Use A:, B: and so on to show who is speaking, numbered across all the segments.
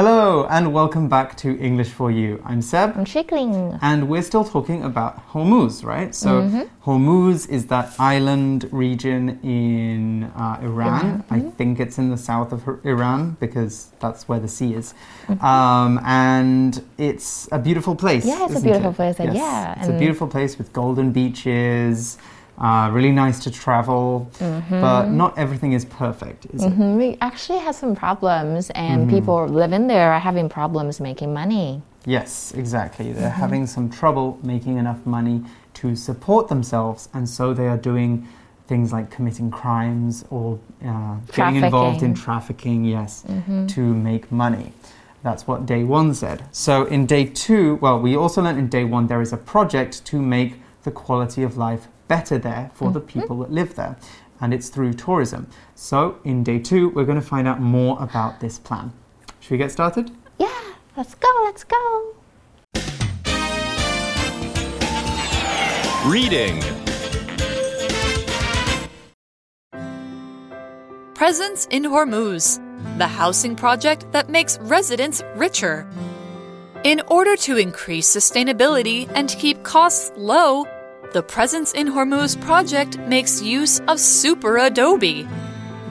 A: Hello and welcome back to English for You. I'm Seb.
B: I'm Chickling.
A: And we're still talking about Hormuz, right? So,
B: Mm-hmm.
A: Hormuz is that island region in uh, Iran.
B: Iran,
A: I
B: mm-hmm.
A: think it's in the south of Iran because that's where the sea is.
B: Mm-hmm.
A: Um, and it's a beautiful place.
B: Yeah, it's a beautiful
A: it?
B: place,
A: Yes.
B: yeah,
A: It's a beautiful place with golden beaches. Uh, really nice to travel,
B: Mm-hmm.
A: but not everything is perfect, is it?
B: Mhm, We actually have some problems, and
A: Mm-hmm.
B: people living there are having problems making money.
A: Yes, exactly. They're
B: Mm-hmm.
A: having some trouble making enough money to support themselves, and so they are doing things like committing crimes or uh, getting involved in trafficking, yes,
B: Mm-hmm.
A: to make money. That's what day one said. So in day two, well, we also learned in day one there is a project to make the quality of life better there for the
B: Mm-hmm.
A: people that live there, and it's through tourism. So in day two, we're going to find out more about this plan. Should we get started?
B: Yeah, let's go, let's go.
C: Reading
D: Presence in Hormuz, the housing project that makes residents richer. In order to increase sustainability and keep costs low, the Presence in Hormuz project makes use of super adobe.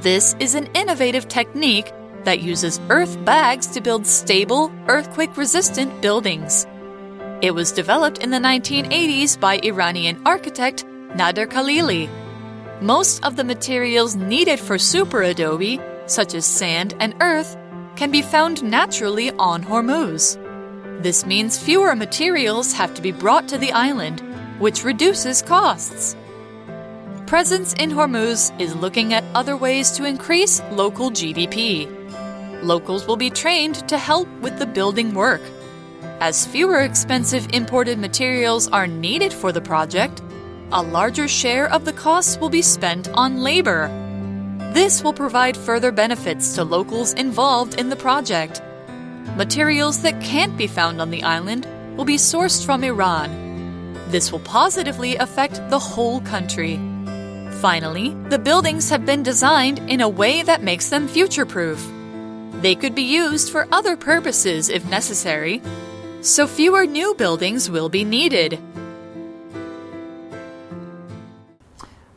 D: This is an innovative technique that uses earth bags to build stable, earthquake resistant buildings. It was developed in the 1980s by Iranian architect Nader Khalili. Most of the materials needed for super adobe, such as sand and earth, can be found naturally on Hormuz. This means fewer materials have to be brought to the island, which reduces costs. Presence in Hormuz is looking at other ways to increase local GDP. Locals will be trained to help with the building work. As fewer expensive imported materials are needed for the project, a larger share of the costs will be spent on labor. This will provide further benefits to locals involved in the project. Materials that can't be found on the island will be sourced from Iran. This will positively affect the whole country. Finally, the buildings have been designed in a way that makes them future proof. They could be used for other purposes if necessary, so fewer new buildings will be needed.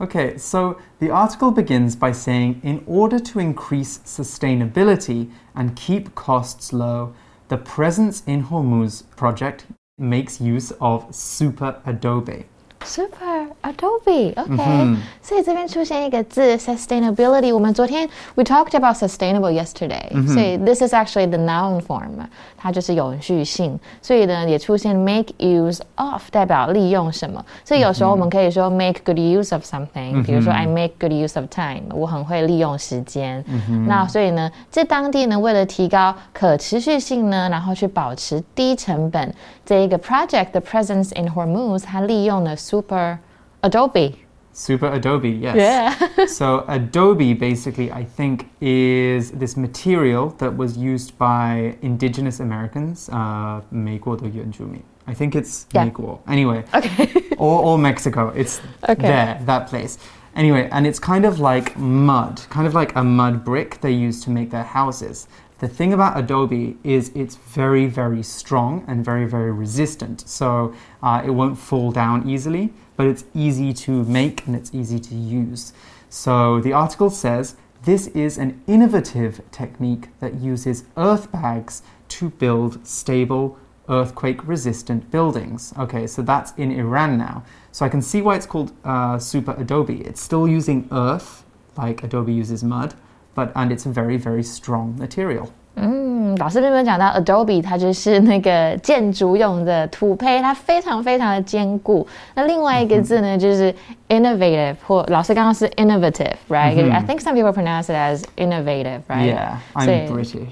A: Okay, so the article begins by saying in order to increase sustainability and keep costs low, the Presence in Hormuz project makes use of super adobe.
B: Super Adobe, OK，、
A: 嗯
B: 所以这边出现一个字 sustainability。我们昨天 we talked about sustainable yesterday，、所以 this is actually the noun form，它就是永续性。所以呢，也出现 make use of，代表利用什么。所以有时候我们可以说 make good use of something，、比如说 I make good use of time，我很会利用时间。那所以呢，在当地呢，为了提高可持续性呢，然后去保持低成本，这一个 project the presence in Hormuz，它利用了 super Adobe。
A: Super adobe, yes.
B: Yeah.
A: so adobe basically I think is this material that was used by indigenous Americans, uh, 美国的原住民. I think it's
B: Yeah.
A: 美国. Anyway,
B: Okay.
A: or, or Mexico. It's
B: Okay.
A: there, that place. Anyway, and it's kind of like mud, kind of like a mud brick they use to make their houses. The thing about adobe is it's very, very strong and very, very resistant. So uh, it won't fall down easily, but it's easy to make and it's easy to use. So the article says this is an innovative technique that uses earth bags to build stable, earthquake resistant buildings. Okay, so that's in Iran now. So I can see why it's called uh, super adobe. It's still using earth, like adobe uses mud, but and it's a very very strong material. Mm.
B: 嗯，老师并没有讲到 Adobe，它就是那个建筑用的土坯，它非常非常的坚固。那另外一个字呢，就是 innovative，或老师刚刚是 innovative，right？I think some people pronounce it as
A: innovative，right？Yeah, I'm
B: 所以
A: British.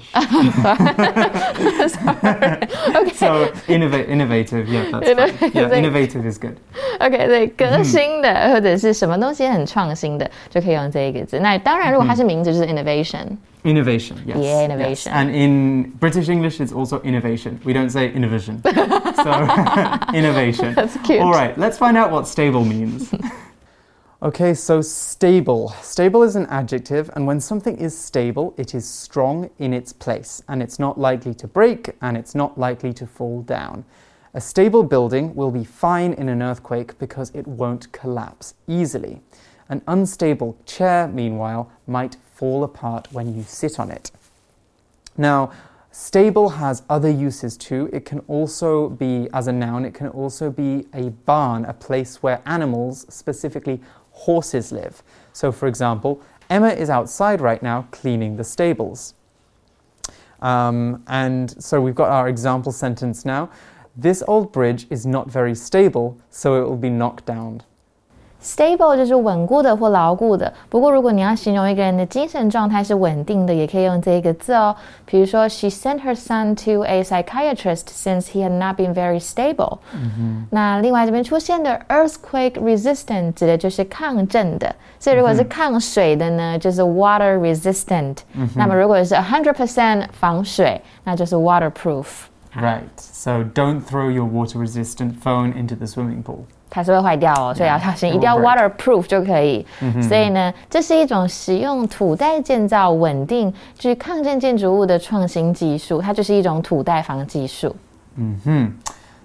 B: OK
A: so innovate, innovative, yeah, that's fine.
B: Innovative.
A: Yeah, innovative is good.
B: OK，对，革新的、或者是什么东西很创新的，就可以用这一个字。那当然，如果它是名字，就是 innovation。
A: Innovation, yes.
B: Yeah,
A: yes.
B: innovation.
A: And in British English, it's also innovation. We don't say innovation. so, innovation.
B: That's cute.
A: All right, let's find out what stable means. Okay, so stable. Stable is an adjective, and when something is stable, it is strong in its place, and it's not likely to break, and it's not likely to fall down. A stable building will be fine in an earthquake because it won't collapse easily. An unstable chair, meanwhile, might fall apart when you sit on it. Now, stable has other uses too. It can also be, as a noun, it can also be a barn, a place where animals, specifically horses, live. So, for example, Emma is outside right now cleaning the stables. Um, and so we've got our example sentence now. This old bridge is not very stable, so it will be knocked down.
B: Stable 就是稳固的或牢固的。不过，如果你要形容一个人的精神状态是稳定的，也可以用这个字哦。比如说，She sent her son to a psychiatrist since he had not been very stable。那另外这边出现的 earthquake resistant 指的就是抗震的。所以如果是抗水的呢，就是 water resistant。那么如果是 hundred percent 防水，那就是
A: waterproof。Right. So don't throw your water resistant phone into the swimming pool.
B: 它是会坏掉哦，所以要小心，一定要 waterproof 就可以。所以呢，这是一种使用土袋建造稳定、具抗震建筑物的创新技术，它就是一种土袋房技术。
A: Mm hmm.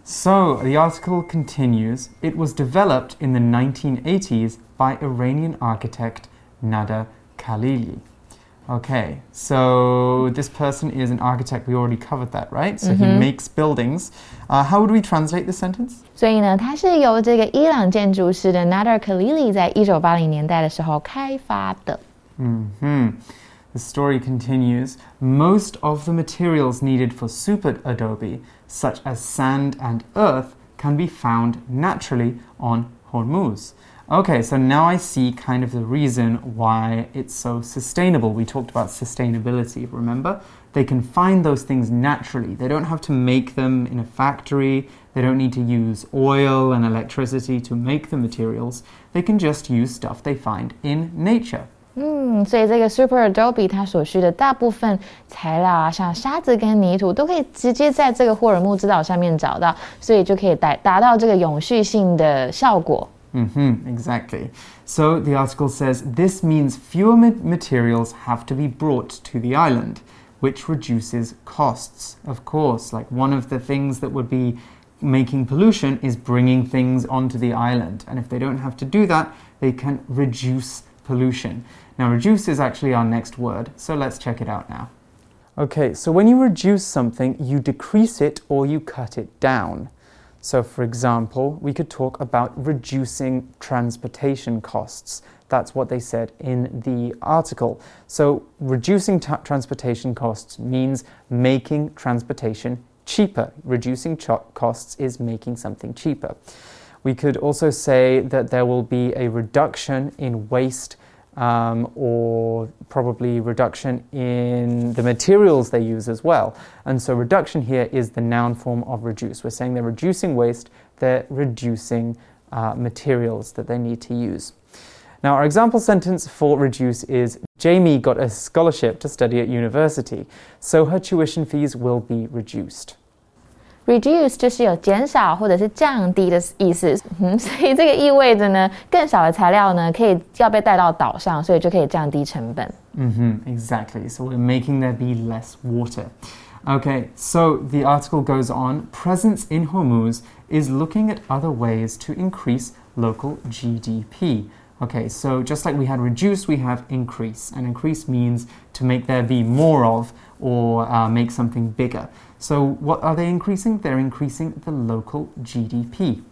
A: So the article continues. It was developed in the 1980s by Iranian architect Nada Khalili. Okay, so this person is an architect. We already covered that, right? So mm -hmm. he mm-hmm. makes buildings. Uh, how would we translate this sentence?
B: 所以呢，它是由这个伊朗建筑师的 Nader Khalili 在一九八零年代的时候开发的。
A: 嗯哼。The story continues. Most of the materials needed for super adobe, such as sand and earth, can be found naturally on Hormuz. Okay, so now I see kind of the reason why it's so sustainable. We talked about sustainability, remember? They can find those things naturally. They don't have to make them in a factory. They don't need to use oil and electricity to make the materials. They can just use stuff they find in nature.
B: 嗯，所以这个 Super Adobe 它所需的大部分材料啊，像沙子跟泥土，都可以直接在这个霍尔木之岛上面找到，所以就可以达达到这个永续性的效果。
A: Mm-hmm, exactly. So the article says this means fewer ma materials have to be brought to the island, which reduces costs. Of course, like one of the things that would be making pollution is bringing things onto the island. And if they don't have to do that, they can reduce pollution. Now, reduce is actually our next word, so let's check it out now. Okay, so when you reduce something, you decrease it or you cut it down. So, for example, we could talk about reducing transportation costs. That's what they said in the article. So, reducing transportation costs means making transportation cheaper. Reducing costs is making something cheaper. We could also say that there will be a reduction in waste um, or probably reduction in the materials they use as well. And so reduction here is the noun form of reduce. We're saying they're reducing waste, they're reducing uh, materials that they need to use. Now, our example sentence for reduce is Jamie got a scholarship to study at university, so her tuition fees will be reduced
B: reduce 就是有减少或者是降低的意思，嗯，所以这个意味着呢，更少的材料呢，可以要被带到岛上，所以就可以降低成本。
A: Mm hmm, exactly. So we're making there be less water. Okay, so the article goes on. Presence in Hormuz is looking at other ways to increase local GDP. Okay, so just like we had reduce, we have increase. And increase means to make there be more of or uh, make something bigger. So, what are they increasing? They're increasing the local GDP.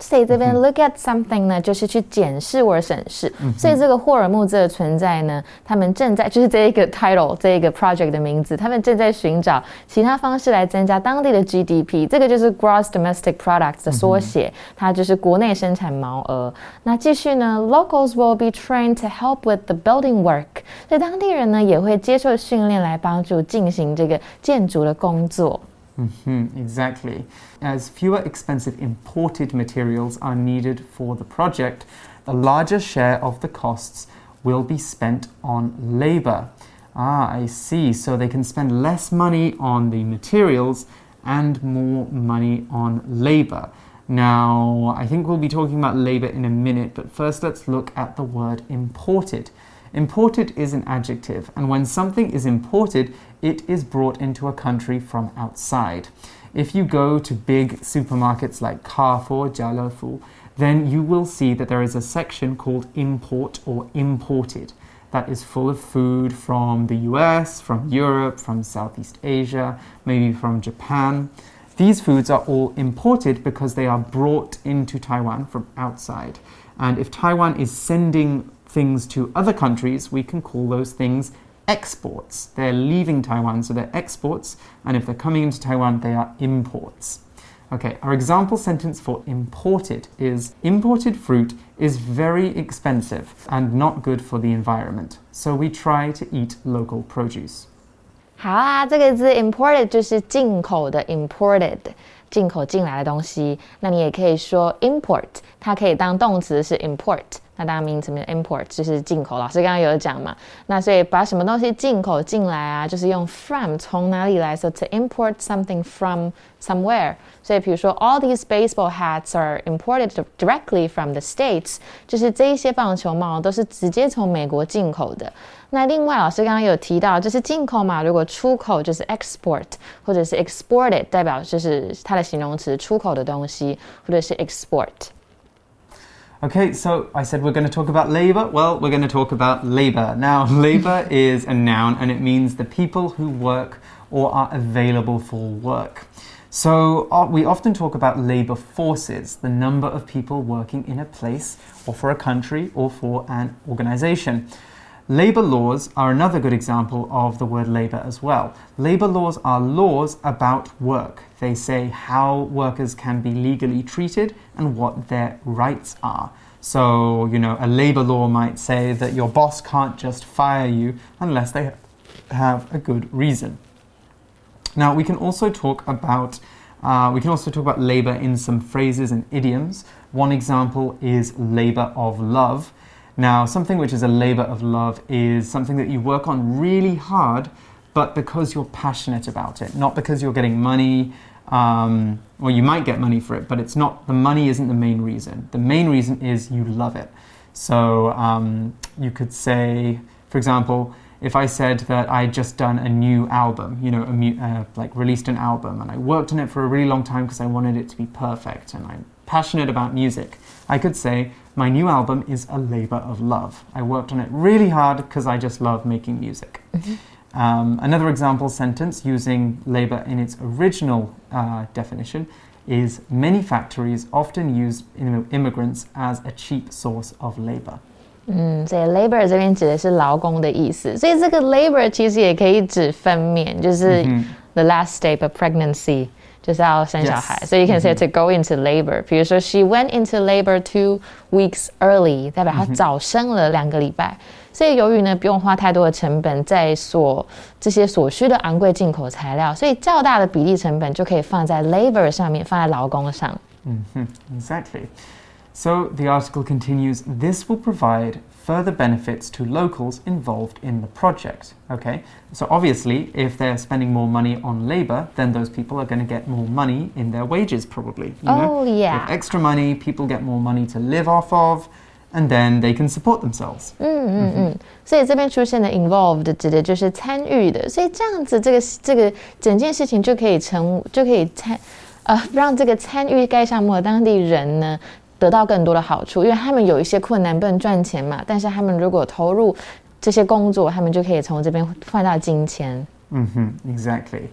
B: 嗯哼，所以这边 look at something 呢，就是去检视或者审视。所以这个霍尔木兹的存在呢，他们正在就是这一个 title 这一个 project 的名字，他们正在寻找其他方式来增加当地的 GDP。这个就是 Gross Domestic Product 的缩写，它就是国内生产毛额。那继续呢，locals will be trained to help with the building work。所以当地人呢也会接受训练来帮助进行这个建筑的工作。
A: Mm-hmm, exactly. As fewer expensive imported materials are needed for the project, a larger share of the costs will be spent on labor. Ah, I see. So they can spend less money on the materials and more money on labor. Now, I think we'll be talking about labor in a minute, but first let's look at the word imported. Imported is an adjective, and when something is imported, it is brought into a country from outside. If you go to big supermarkets like Carrefour, Jialefu, then you will see that there is a section called import or imported that is full of food from the US, from Europe, from Southeast Asia, maybe from Japan. These foods are all imported because they are brought into Taiwan from outside. And if Taiwan is sending things to other countries, we can call those things exports. They're leaving Taiwan, so they're exports. And if they're coming into Taiwan, they are imports. Okay, our example sentence for imported is imported fruit is very expensive and not good for the environment. So we try to eat local produce.
B: 好啊，这个字 imported 就是进口的 imported，进口进来的东西。那你也可以说 import，它可以当动词是 import。 那当然名词 import 就是进口。老师刚刚有讲嘛，那所以把什么东西进口进来啊，就是用 from 从哪里来，so to import something from somewhere。所以比如说，all these baseball hats are imported directly from the states，就是这一些棒球帽都是直接从美国进口的。那另外，老师刚刚有提到，就是进口嘛，如果出口就是 export，或者是 exported，代表就是它的形容词，出口的东西，或者是 export。
A: Okay, so I said we're going to talk about labor. Well, we're going to talk about labor. Now, labor is a noun and it means the people who work or are available for work. So, uh, we often talk about labor forces, the number of people working in a place or for a country or for an organization. Labour laws are another good example of the word labour as well. Labour laws are laws about work. They say how workers can be legally treated and what their rights are. So, you know, a labour law might say that your boss can't just fire you unless they have a good reason. Now, we can also talk about uh, we can also talk about labour in some phrases and idioms. One example is labour of love. Now, something which is a labor of love is something that you work on really hard, but because you're passionate about it, not because you're getting money. Um, or you might get money for it, but it's not the money isn't the main reason. The main reason is you love it. So um, you could say, for example, if I said that I just done a new album, you know, uh, like released an album, and I worked on it for a really long time because I wanted it to be perfect, and I'm passionate about music, I could say, my new album is a labor of love. I worked on it really hard because I just love making music. Mm-hmm. Um, another example sentence using labor in its original uh, definition is many factories often use immigrants as a cheap source of labor.
B: 嗯，所以 labor 这边指的是劳工的意思，所以这个 labor 其实也可以指分娩，就是 the last stage of pregnancy。 就是要生小孩，所以 you can say to go into labor。比如说，she went into labor two weeks early，代表她早生了两个礼拜。所以由于呢不用花太多的成本在所这些所需的昂贵进口材料，所以较大的比例成本就可以放在 labor 上面，放在劳工上。
A: 嗯哼，exactly。So the article continues. This will provide further benefits to locals involved in the project. Okay, so obviously, if they're spending more money on labor, then those people are going to get more money in their wages, probably. You
B: oh, know? yeah.
A: With extra money, people get more money to live off of. And then they can support themselves.
B: 嗯嗯嗯，所以这边出现的 involved 指的就是参与的，所以这样子这个这个整件事情就可以成就可以参呃让这个参与该项目的当地人呢 得到更多的好处，因为他们有一些困难不能赚钱嘛，但是他们如果投入这些工作，他们就可以从这边换到金钱。
A: 嗯哼，exactly.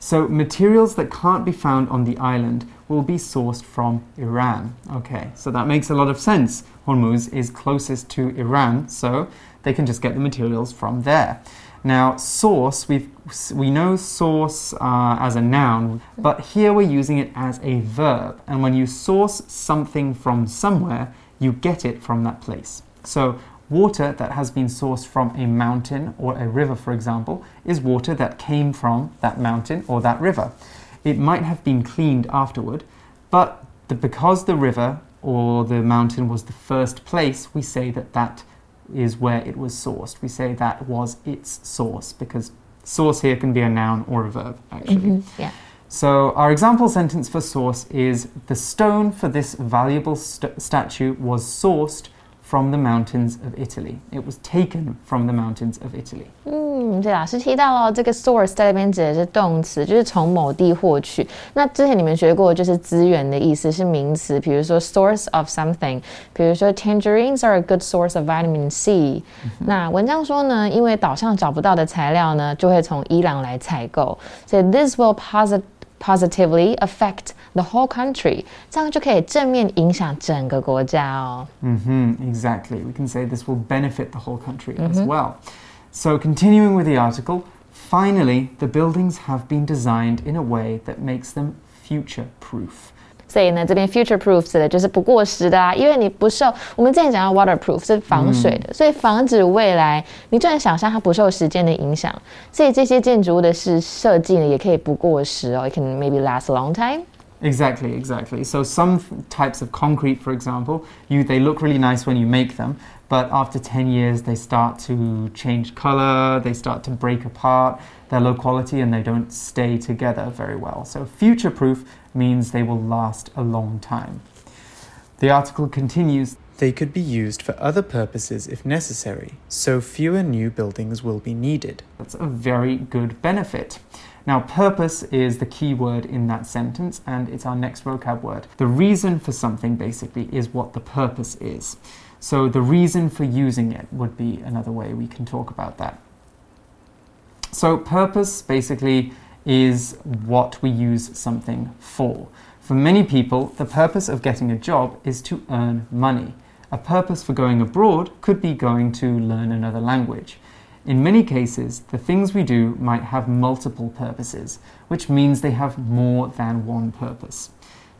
A: So materials that can't be found on the island will be sourced from Iran. Okay, so that makes a lot of sense. Hormuz is closest to Iran, so they can just get the materials from there. Now, source, we we know source uh, as a noun, but here we're using it as a verb. And when you source something from somewhere, you get it from that place. So, water that has been sourced from a mountain or a river, for example, is water that came from that mountain or that river. It might have been cleaned afterward, but the, because the river or the mountain was the first place, we say that that is where it was sourced. We say that was its source because source here can be a noun or a verb, actually.
B: Mm -hmm. Yeah.
A: So, our example sentence for source is The stone for this valuable st- statue was sourced from the mountains of Italy. It was taken from the mountains of Italy.
B: 嗯，对，老师提到了这个 source 在那边指的是动词，就是从某地获取。那之前你们学过，就是资源的意思是名词，比如说 source of something，比如说 tangerines are a good source of vitamin C。那文章说呢，因为岛上找不到的材料呢，就会从伊朗来采购，所以 this will posit positively affect the whole country，这样就可以正面影响整个国家哦。
A: hmm exactly. We can say this will benefit the whole country as well. So, continuing with the article, finally, the buildings have been designed in a way that makes them future proof.
B: 所以呢，这边 future proof 指的就是不过时的啊，因为你不受我们之前讲到 waterproof 是防水的，所以防止未来你就能想象它不受时间的影响，所以这些建筑物的是设计呢也可以不过时哦，it can maybe last a long time。
A: Exactly, exactly. So some th- types of concrete, for example, you they look really nice when you make them, but after 10 years they start to change color, they start to break apart, they're low quality and they don't stay together very well. So future proof means they will last a long time. The article continues They could be used for other purposes if necessary, so fewer new buildings will be needed. That's a very good benefit. Now, purpose is the key word in that sentence, and it's our next vocab word. The reason for something basically is what the purpose is. So, the reason for using it would be another way we can talk about that. So, purpose basically is what we use something for. For many people, the purpose of getting a job is to earn money. A purpose for going abroad could be going to learn another language. In many cases, the things we do might have multiple purposes, which means they have more than one purpose.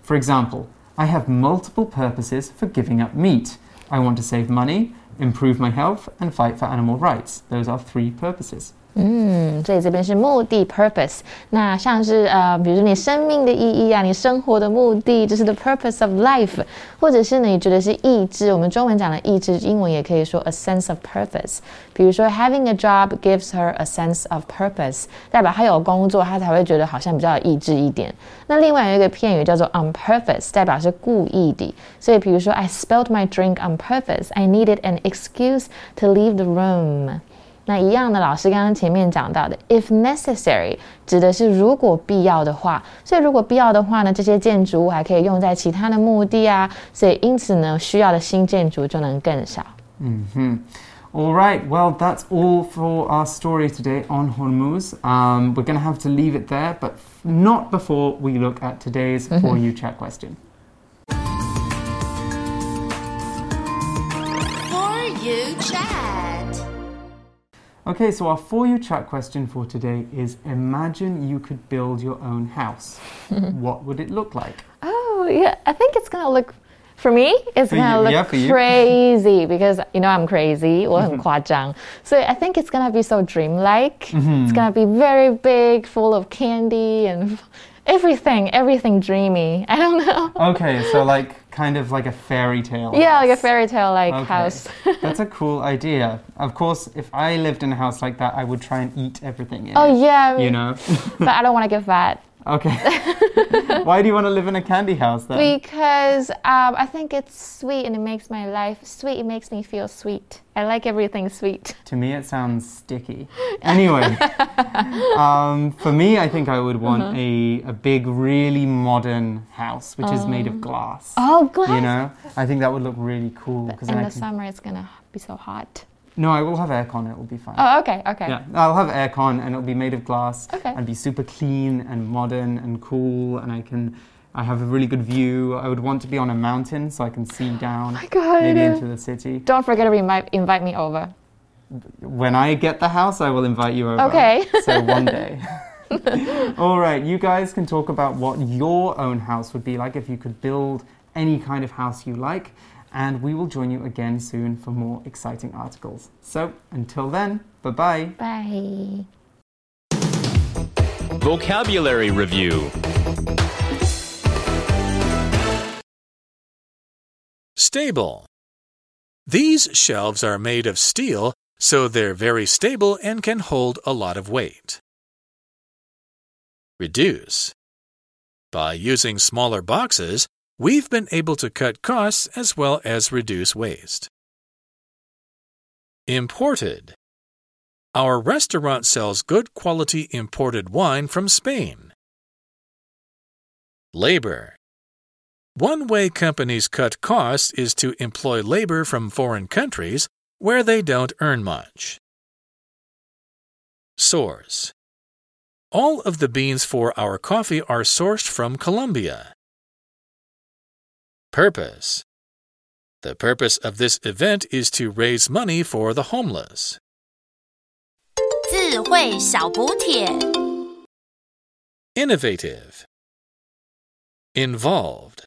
A: For example, I have multiple purposes for giving up meat. I want to save money, improve my health, and fight for animal rights. Those are three purposes.
B: 嗯，所以这边是目的 purpose。那像是呃，比如说你生命的意义啊，你生活的目的，这是 the purpose of life，或者是呢，你觉得是意志，我们中文讲的意志，英文也可以说 a sense of purpose。比如说 having a job gives her a sense of purpose，代表她有工作，她才会觉得好像比较有意志一点。那另外有一个片语叫做 on purpose，代表是故意的。所以比如说 I spilled my drink on purpose. I needed an excuse to leave the room. 那一样的，老师刚刚前面讲到的，if necessary 指的是如果必要的话，所以如果必要的话呢，这些建筑物还可以用在其他的目的啊，所以因此呢，需要的新建筑就能更少。
A: All right, well, that's all for our story today on Hormuz. Um, we're going to have to leave it there, but f- not before we look at today's For You Chat question. Okay, so our For You Chat question for today is Imagine you could build your own house. what would it look like?
B: Oh yeah, I think it's gonna look. For me, it's
A: For
B: gonna
A: you,
B: look
A: yeah, for you.
B: crazy because you know I'm crazy. 我很夸张 So I think it's gonna be so dreamlike. It's gonna be very big, full of candy and everything, everything dreamy. I don't know.
A: Okay, so like kind of like a fairy tale.
B: Yeah, like a fairy tale like
A: Okay.
B: house.
A: That's a cool idea. Of course, if I lived in a house like that, I would try and eat everything in
B: oh
A: it,
B: yeah,
A: You know?
B: but I don't want to get fat
A: okay. Why do you want to live in a candy house then?
B: because um, I think it's sweet and it makes my life sweet. It makes me feel sweet. I like everything sweet.
A: To me, it sounds sticky. Anyway, um, for me, I think I would want
B: Uh-huh.
A: a, a big, really modern house, which is made of glass.
B: Oh, glass.
A: You know, I think that would look really cool. Because
B: In
A: I
B: the summer, it's gonna be so hot.
A: No, I will have aircon. It will be fine.
B: Oh, okay, okay.
A: Yeah, I'll have aircon and it'll be made of glass
B: Okay.
A: and be super clean and modern and cool and I can I have a really good view. I would want to be on a mountain so I can see down
B: my God.
A: maybe into the city.
B: Don't forget to invite, invite me over.
A: When I get the house, I will invite you over.
B: Okay.
A: so one day. All right, you guys can talk about what your own house would be like if you could build any kind of house you like and we will join you again soon for more exciting articles. So, until then, bye-bye.
B: Bye.
E: Vocabulary Review
F: Stable. These shelves are made of steel, so they're very stable and can hold a lot of weight. Reduce. By using smaller boxes, we've been able to cut costs as well as reduce waste. Imported. Our restaurant sells good quality imported wine from Spain. Labor. One way companies cut costs is to employ labor from foreign countries where they don't earn much. Source All of the beans for our coffee are sourced from Colombia. Purpose The purpose of this event is to raise money for the homeless.
C: 智慧小补帖。
F: Innovative. Involved.